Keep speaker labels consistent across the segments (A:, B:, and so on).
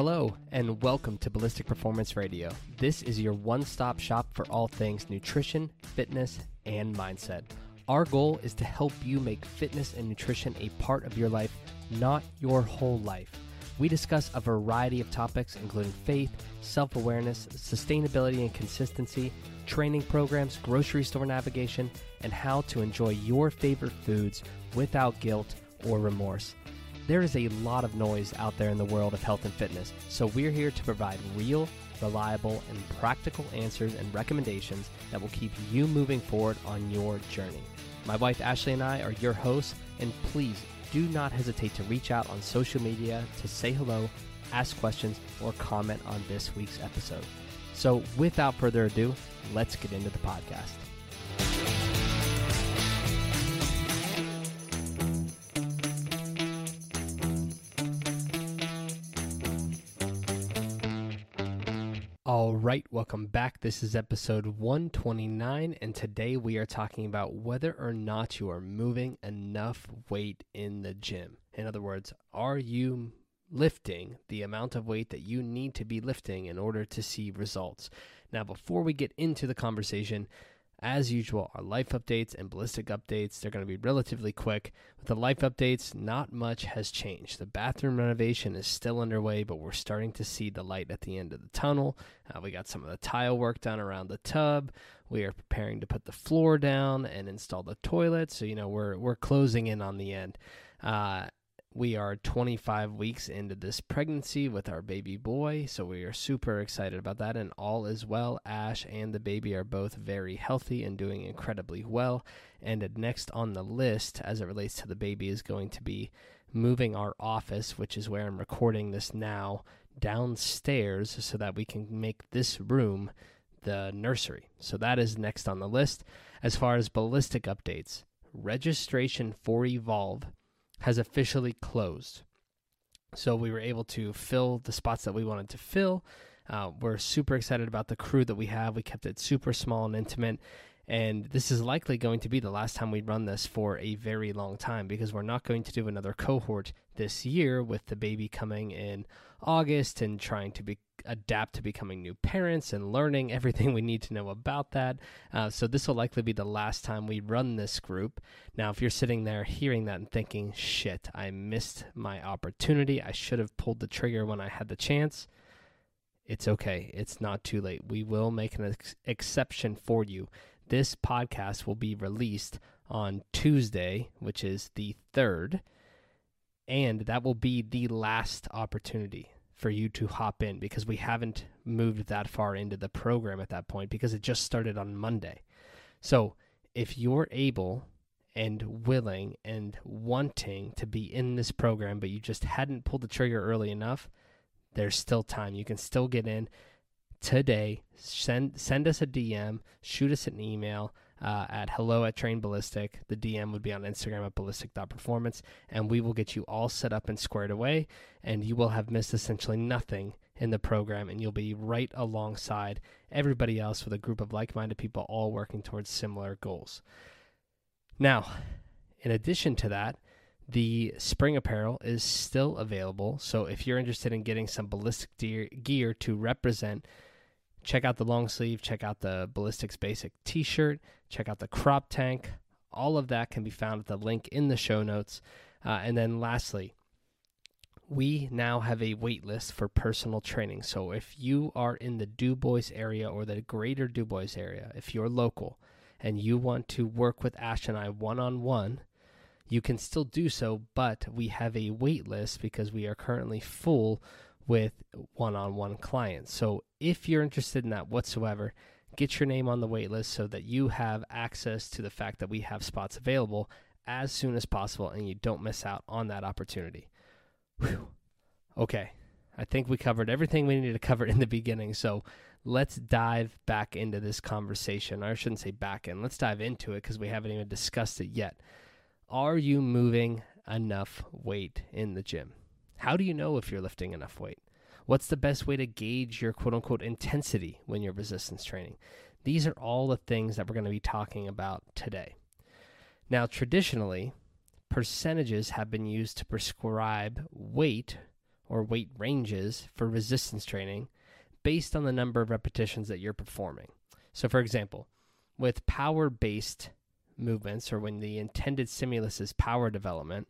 A: Hello, and welcome to Ballistic Performance Radio. This is your one stop shop for all things nutrition, fitness, and mindset. Our goal is to help you make fitness and nutrition a part of your life, not your whole life. We discuss a variety of topics, including faith, self awareness, sustainability and consistency, training programs, grocery store navigation, and how to enjoy your favorite foods without guilt or remorse. There is a lot of noise out there in the world of health and fitness, so we're here to provide real, reliable, and practical answers and recommendations that will keep you moving forward on your journey. My wife Ashley and I are your hosts, and please do not hesitate to reach out on social media to say hello, ask questions, or comment on this week's episode. So, without further ado, let's get into the podcast. All right, welcome back. This is episode 129, and today we are talking about whether or not you are moving enough weight in the gym. In other words, are you lifting the amount of weight that you need to be lifting in order to see results? Now, before we get into the conversation, as usual, our life updates and ballistic updates, they're going to be relatively quick. With the life updates, not much has changed. The bathroom renovation is still underway, but we're starting to see the light at the end of the tunnel. Uh, we got some of the tile work done around the tub. We are preparing to put the floor down and install the toilet. So, you know, we're, we're closing in on the end. Uh, we are 25 weeks into this pregnancy with our baby boy, so we are super excited about that. And all is well. Ash and the baby are both very healthy and doing incredibly well. And next on the list, as it relates to the baby, is going to be moving our office, which is where I'm recording this now, downstairs so that we can make this room the nursery. So that is next on the list. As far as ballistic updates, registration for Evolve has officially closed. So we were able to fill the spots that we wanted to fill. Uh, we're super excited about the crew that we have. We kept it super small and intimate. And this is likely going to be the last time we run this for a very long time because we're not going to do another cohort this year with the baby coming in August and trying to be adapt to becoming new parents and learning everything we need to know about that. Uh, so, this will likely be the last time we run this group. Now, if you're sitting there hearing that and thinking, shit, I missed my opportunity, I should have pulled the trigger when I had the chance, it's okay. It's not too late. We will make an ex- exception for you. This podcast will be released on Tuesday, which is the 3rd, and that will be the last opportunity for you to hop in because we haven't moved that far into the program at that point because it just started on Monday. So if you're able and willing and wanting to be in this program, but you just hadn't pulled the trigger early enough, there's still time. You can still get in today. Send send us a DM, shoot us an email uh, at hello at train ballistic. The DM would be on Instagram at ballistic.performance, and we will get you all set up and squared away, and you will have missed essentially nothing in the program, and you'll be right alongside everybody else with a group of like minded people all working towards similar goals. Now, in addition to that, the spring apparel is still available. So if you're interested in getting some ballistic gear to represent check out the long sleeve, check out the Ballistics Basic t shirt, check out the crop tank. All of that can be found at the link in the show notes. Uh, and then lastly, we now have a wait list for personal training. So if you are in the Dubois area or the greater Dubois area, if you're local and you want to work with Ash and I one on one, you can still do so, but we have a wait list because we are currently full with one on one clients. So if you're interested in that whatsoever, get your name on the wait list so that you have access to the fact that we have spots available as soon as possible and you don't miss out on that opportunity. Whew. Okay, I think we covered everything we needed to cover in the beginning. So let's dive back into this conversation. I shouldn't say back in, let's dive into it because we haven't even discussed it yet. Are you moving enough weight in the gym? How do you know if you're lifting enough weight? What's the best way to gauge your quote unquote intensity when you're resistance training? These are all the things that we're going to be talking about today. Now, traditionally, percentages have been used to prescribe weight or weight ranges for resistance training based on the number of repetitions that you're performing. So, for example, with power based movements or when the intended stimulus is power development,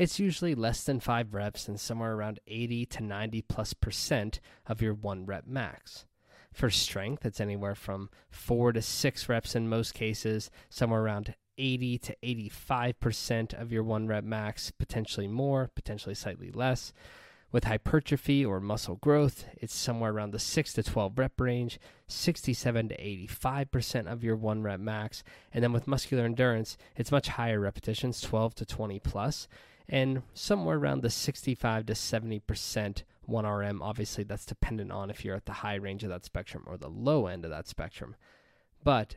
A: it's usually less than five reps and somewhere around 80 to 90 plus percent of your one rep max. For strength, it's anywhere from four to six reps in most cases, somewhere around 80 to 85% of your one rep max, potentially more, potentially slightly less. With hypertrophy or muscle growth, it's somewhere around the 6 to 12 rep range, 67 to 85% of your one rep max. And then with muscular endurance, it's much higher repetitions, 12 to 20 plus, and somewhere around the 65 to 70% 1RM. Obviously, that's dependent on if you're at the high range of that spectrum or the low end of that spectrum. But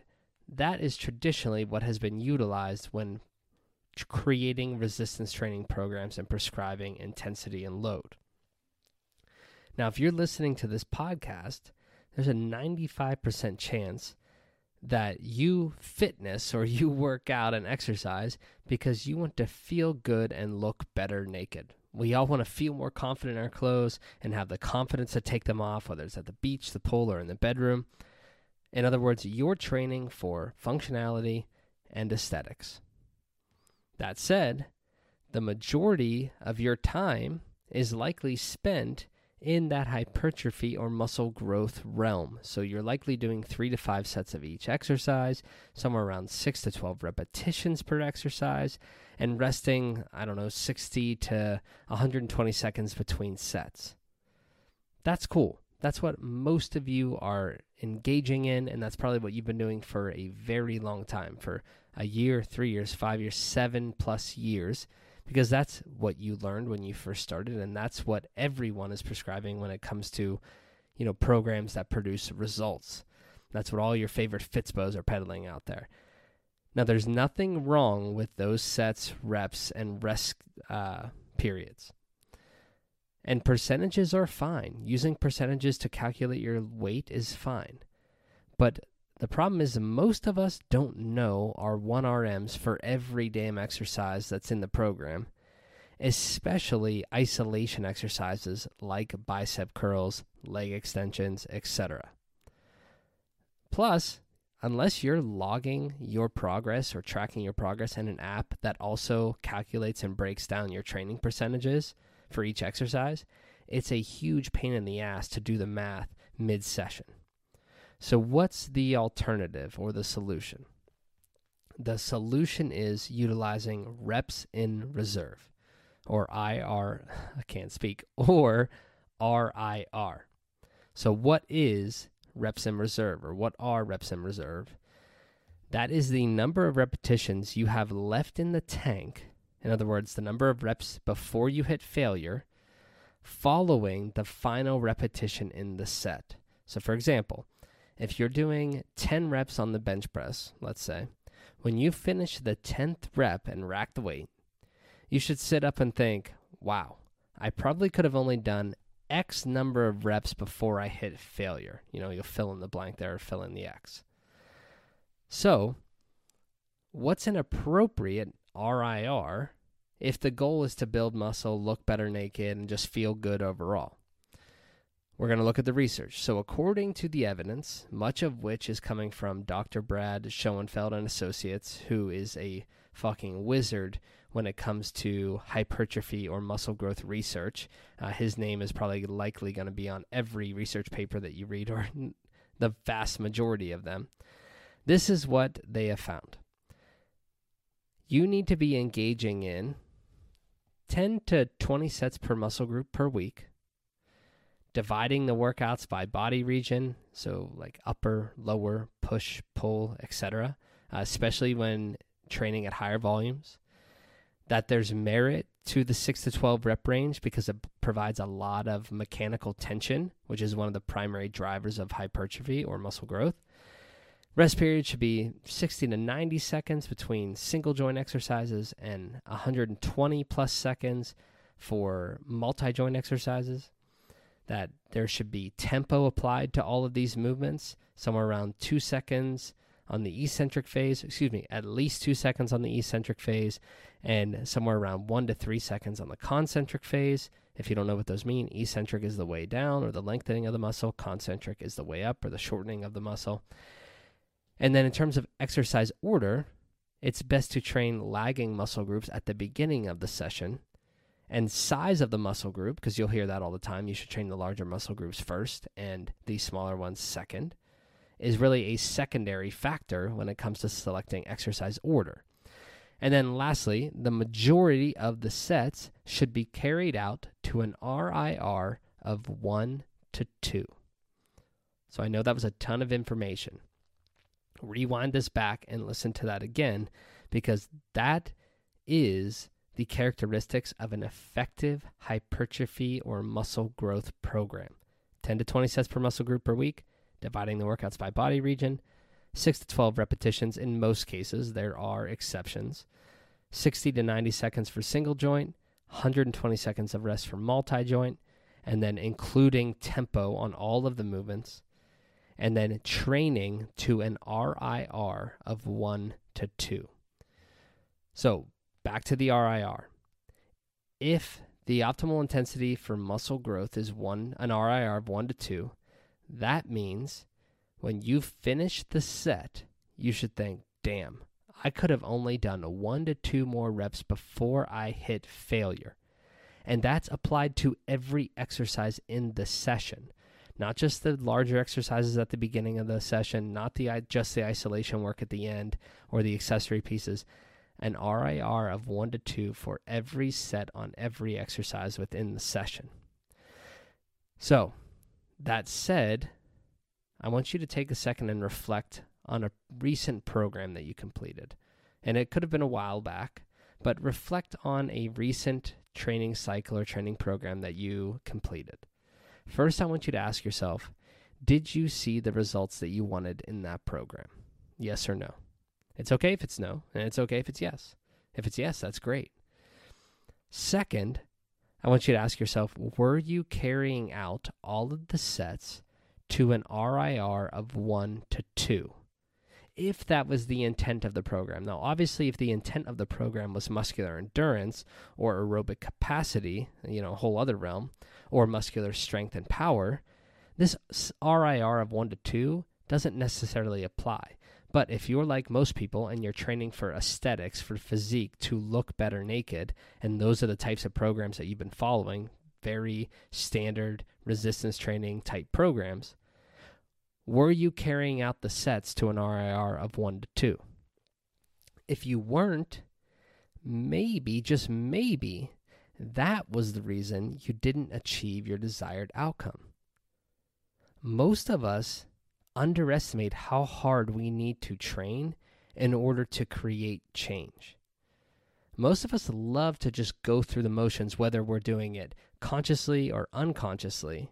A: that is traditionally what has been utilized when creating resistance training programs and prescribing intensity and load. Now, if you're listening to this podcast, there's a 95% chance that you fitness or you work out and exercise because you want to feel good and look better naked. We all want to feel more confident in our clothes and have the confidence to take them off, whether it's at the beach, the pool, or in the bedroom. In other words, you're training for functionality and aesthetics. That said, the majority of your time is likely spent in that hypertrophy or muscle growth realm. So you're likely doing three to five sets of each exercise, somewhere around six to 12 repetitions per exercise, and resting, I don't know, 60 to 120 seconds between sets. That's cool. That's what most of you are engaging in, and that's probably what you've been doing for a very long time for a year, three years, five years, seven plus years because that's what you learned when you first started and that's what everyone is prescribing when it comes to you know programs that produce results. That's what all your favorite fitspos are peddling out there. Now there's nothing wrong with those sets reps and rest uh, periods. And percentages are fine. Using percentages to calculate your weight is fine. But the problem is most of us don't know our 1RMs for every damn exercise that's in the program, especially isolation exercises like bicep curls, leg extensions, etc. Plus, unless you're logging your progress or tracking your progress in an app that also calculates and breaks down your training percentages for each exercise, it's a huge pain in the ass to do the math mid session. So, what's the alternative or the solution? The solution is utilizing reps in reserve or IR, I can't speak, or RIR. So, what is reps in reserve or what are reps in reserve? That is the number of repetitions you have left in the tank. In other words, the number of reps before you hit failure following the final repetition in the set. So, for example, if you're doing 10 reps on the bench press, let's say, when you finish the 10th rep and rack the weight, you should sit up and think, wow, I probably could have only done X number of reps before I hit failure. You know, you'll fill in the blank there, or fill in the X. So, what's an appropriate RIR if the goal is to build muscle, look better naked, and just feel good overall? We're going to look at the research. So, according to the evidence, much of which is coming from Dr. Brad Schoenfeld and Associates, who is a fucking wizard when it comes to hypertrophy or muscle growth research. Uh, his name is probably likely going to be on every research paper that you read, or the vast majority of them. This is what they have found. You need to be engaging in 10 to 20 sets per muscle group per week dividing the workouts by body region, so like upper, lower, push, pull, etc., uh, especially when training at higher volumes. That there's merit to the 6 to 12 rep range because it provides a lot of mechanical tension, which is one of the primary drivers of hypertrophy or muscle growth. Rest period should be 60 to 90 seconds between single joint exercises and 120 plus seconds for multi joint exercises that there should be tempo applied to all of these movements, somewhere around two seconds on the eccentric phase, excuse me, at least two seconds on the eccentric phase, and somewhere around one to three seconds on the concentric phase. If you don't know what those mean, eccentric is the way down or the lengthening of the muscle, concentric is the way up or the shortening of the muscle. And then in terms of exercise order, it's best to train lagging muscle groups at the beginning of the session and size of the muscle group, because you'll hear that all the time. You should train the larger muscle groups first and the smaller ones second, is really a secondary factor when it comes to selecting exercise order. And then lastly, the majority of the sets should be carried out to an RIR of 1 to 2. So I know that was a ton of information rewind this back and listen to that again because that is the characteristics of an effective hypertrophy or muscle growth program 10 to 20 sets per muscle group per week, dividing the workouts by body region, 6 to 12 repetitions in most cases. There are exceptions. 60 to 90 seconds for single joint, 120 seconds of rest for multi joint, and then including tempo on all of the movements and then training to an RIR of 1 to 2. So, back to the RIR. If the optimal intensity for muscle growth is 1 an RIR of 1 to 2, that means when you finish the set, you should think, "Damn, I could have only done 1 to 2 more reps before I hit failure." And that's applied to every exercise in the session not just the larger exercises at the beginning of the session, not the just the isolation work at the end or the accessory pieces. An RIR of 1 to 2 for every set on every exercise within the session. So, that said, I want you to take a second and reflect on a recent program that you completed. And it could have been a while back, but reflect on a recent training cycle or training program that you completed. First, I want you to ask yourself Did you see the results that you wanted in that program? Yes or no? It's okay if it's no, and it's okay if it's yes. If it's yes, that's great. Second, I want you to ask yourself Were you carrying out all of the sets to an RIR of 1 to 2? if that was the intent of the program. Now, obviously, if the intent of the program was muscular endurance or aerobic capacity, you know, a whole other realm, or muscular strength and power, this RIR of 1 to 2 doesn't necessarily apply. But if you're like most people and you're training for aesthetics, for physique, to look better naked, and those are the types of programs that you've been following, very standard resistance training type programs, were you carrying out the sets to an RIR of 1 to 2? If you weren't, maybe, just maybe, that was the reason you didn't achieve your desired outcome. Most of us underestimate how hard we need to train in order to create change. Most of us love to just go through the motions, whether we're doing it consciously or unconsciously.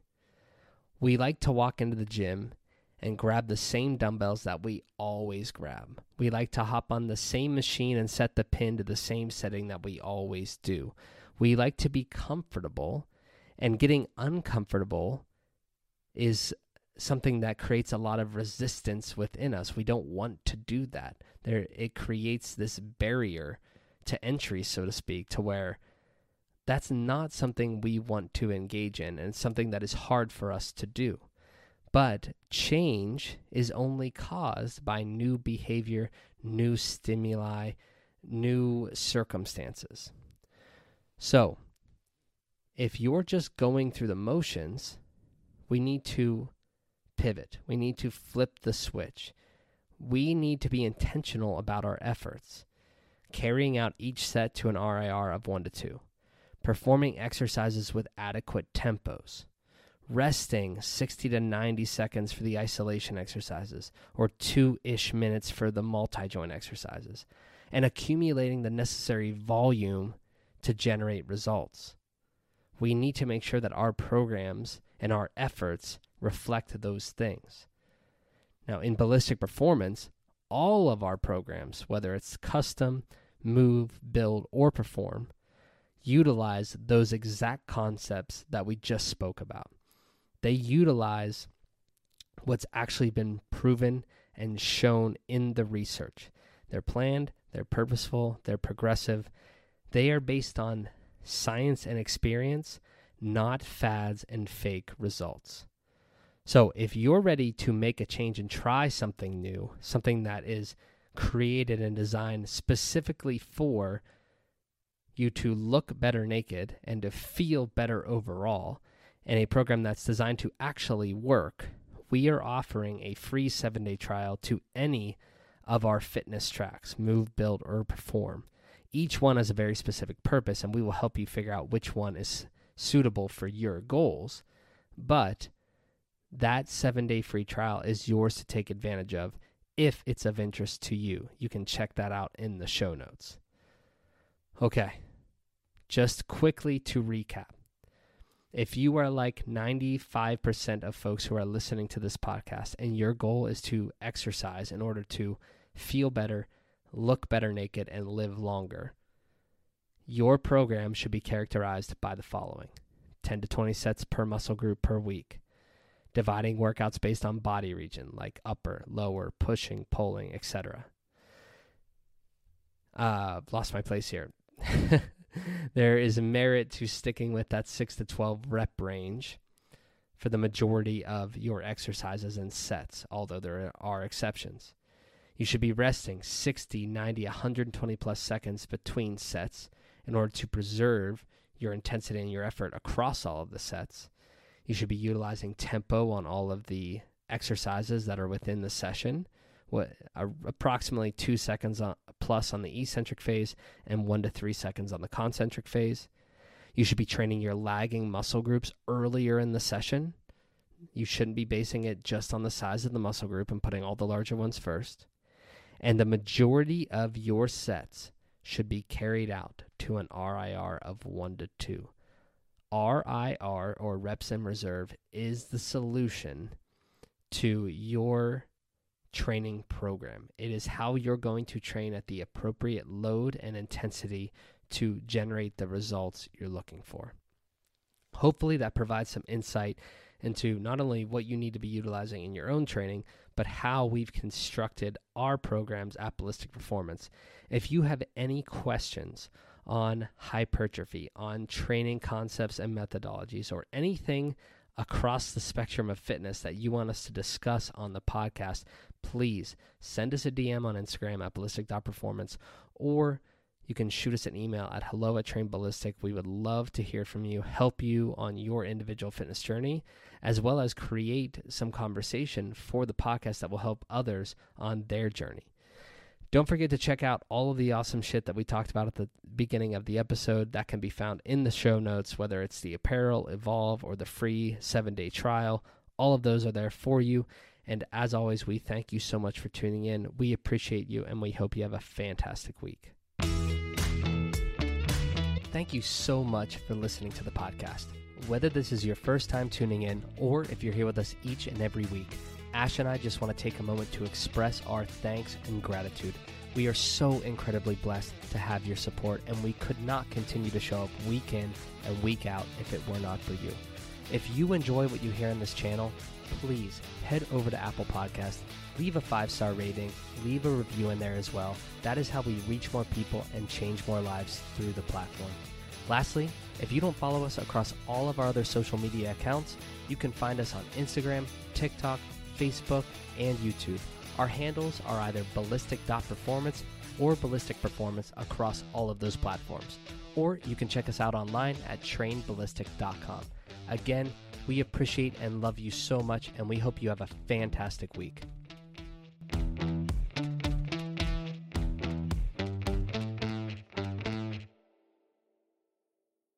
A: We like to walk into the gym and grab the same dumbbells that we always grab. We like to hop on the same machine and set the pin to the same setting that we always do. We like to be comfortable, and getting uncomfortable is something that creates a lot of resistance within us. We don't want to do that. There it creates this barrier to entry, so to speak, to where that's not something we want to engage in and something that is hard for us to do. But change is only caused by new behavior, new stimuli, new circumstances. So, if you're just going through the motions, we need to pivot. We need to flip the switch. We need to be intentional about our efforts, carrying out each set to an RIR of 1 to 2, performing exercises with adequate tempos resting 60 to 90 seconds for the isolation exercises or two ish minutes for the multi joint exercises, and accumulating the necessary volume to generate results. We need to make sure that our programs and our efforts reflect those things. Now, in ballistic performance, all of our programs, whether it's custom, move, build, or perform, utilize those exact concepts that we just spoke about They utilize what's actually been proven and shown in the research. They're planned, they're purposeful, they're progressive. They are based on science and experience, not fads and fake results. So, if you're ready to make a change and try something new, something that is created and designed specifically for you to look better naked and to feel better overall, and a program that's designed to actually work, we are offering a free seven day trial to any of our fitness tracks move, build, or perform. Each one has a very specific purpose, and we will help you figure out which one is suitable for your goals. But that seven day free trial is yours to take advantage of if it's of interest to you. You can check that out in the show notes. Okay, just quickly to recap. If you are like 95% of folks who are listening to this podcast and your goal is to exercise in order to feel better, look better naked, and live longer, your program should be characterized by the following 10 to 20 sets per muscle group per week, dividing workouts based on body region like upper, lower, pushing, pulling, etc. Uh, lost my place here. there is merit to sticking with that 6 to 12 rep range for the majority of your exercises and sets, although there are exceptions. You should be resting 60, 90, 120 plus seconds between sets in order to preserve your intensity and your effort across all of the sets. You should be utilizing tempo on all of the exercises that are within the session. What approximately two seconds on, plus on the eccentric phase and one to three seconds on the concentric phase. You should be training your lagging muscle groups earlier in the session. You shouldn't be basing it just on the size of the muscle group and putting all the larger ones first. And the majority of your sets should be carried out to an RIR of 1 to 2. RIR or reps in reserve is the solution to your training program. It is how you're going to train at the appropriate load and intensity to generate the results you're looking for. Hopefully, that provides some insight into not only what you need to be utilizing in your own training, but how we've constructed our programs at Ballistic Performance. If you have any questions on hypertrophy, on training concepts and methodologies, or anything across the spectrum of fitness that you want us to discuss on the podcast, please send us a DM on Instagram at ballistic.performance or you can shoot us an email at hello at train ballistic. We would love to hear from you, help you on your individual fitness journey, as well as create some conversation for the podcast that will help others on their journey. Don't forget to check out all of the awesome shit that we talked about at the beginning of the episode. That can be found in the show notes, whether it's the apparel, evolve, or the free seven day trial. All of those are there for you. And as always, we thank you so much for tuning in. We appreciate you and we hope you have a fantastic week. Thank you so much for listening to the podcast. Whether this is your first time tuning in or if you're here with us each and every week, Ash and I just want to take a moment to express our thanks and gratitude. We are so incredibly blessed to have your support, and we could not continue to show up week in and week out if it were not for you. If you enjoy what you hear on this channel, please head over to Apple Podcast, leave a five star rating, leave a review in there as well. That is how we reach more people and change more lives through the platform. Lastly, if you don't follow us across all of our other social media accounts, you can find us on Instagram, TikTok, Facebook, and YouTube. Our handles are either ballistic.performance or ballistic performance across all of those platforms. Or you can check us out online at trainballistic.com. Again, we appreciate and love you so much, and we hope you have a fantastic week.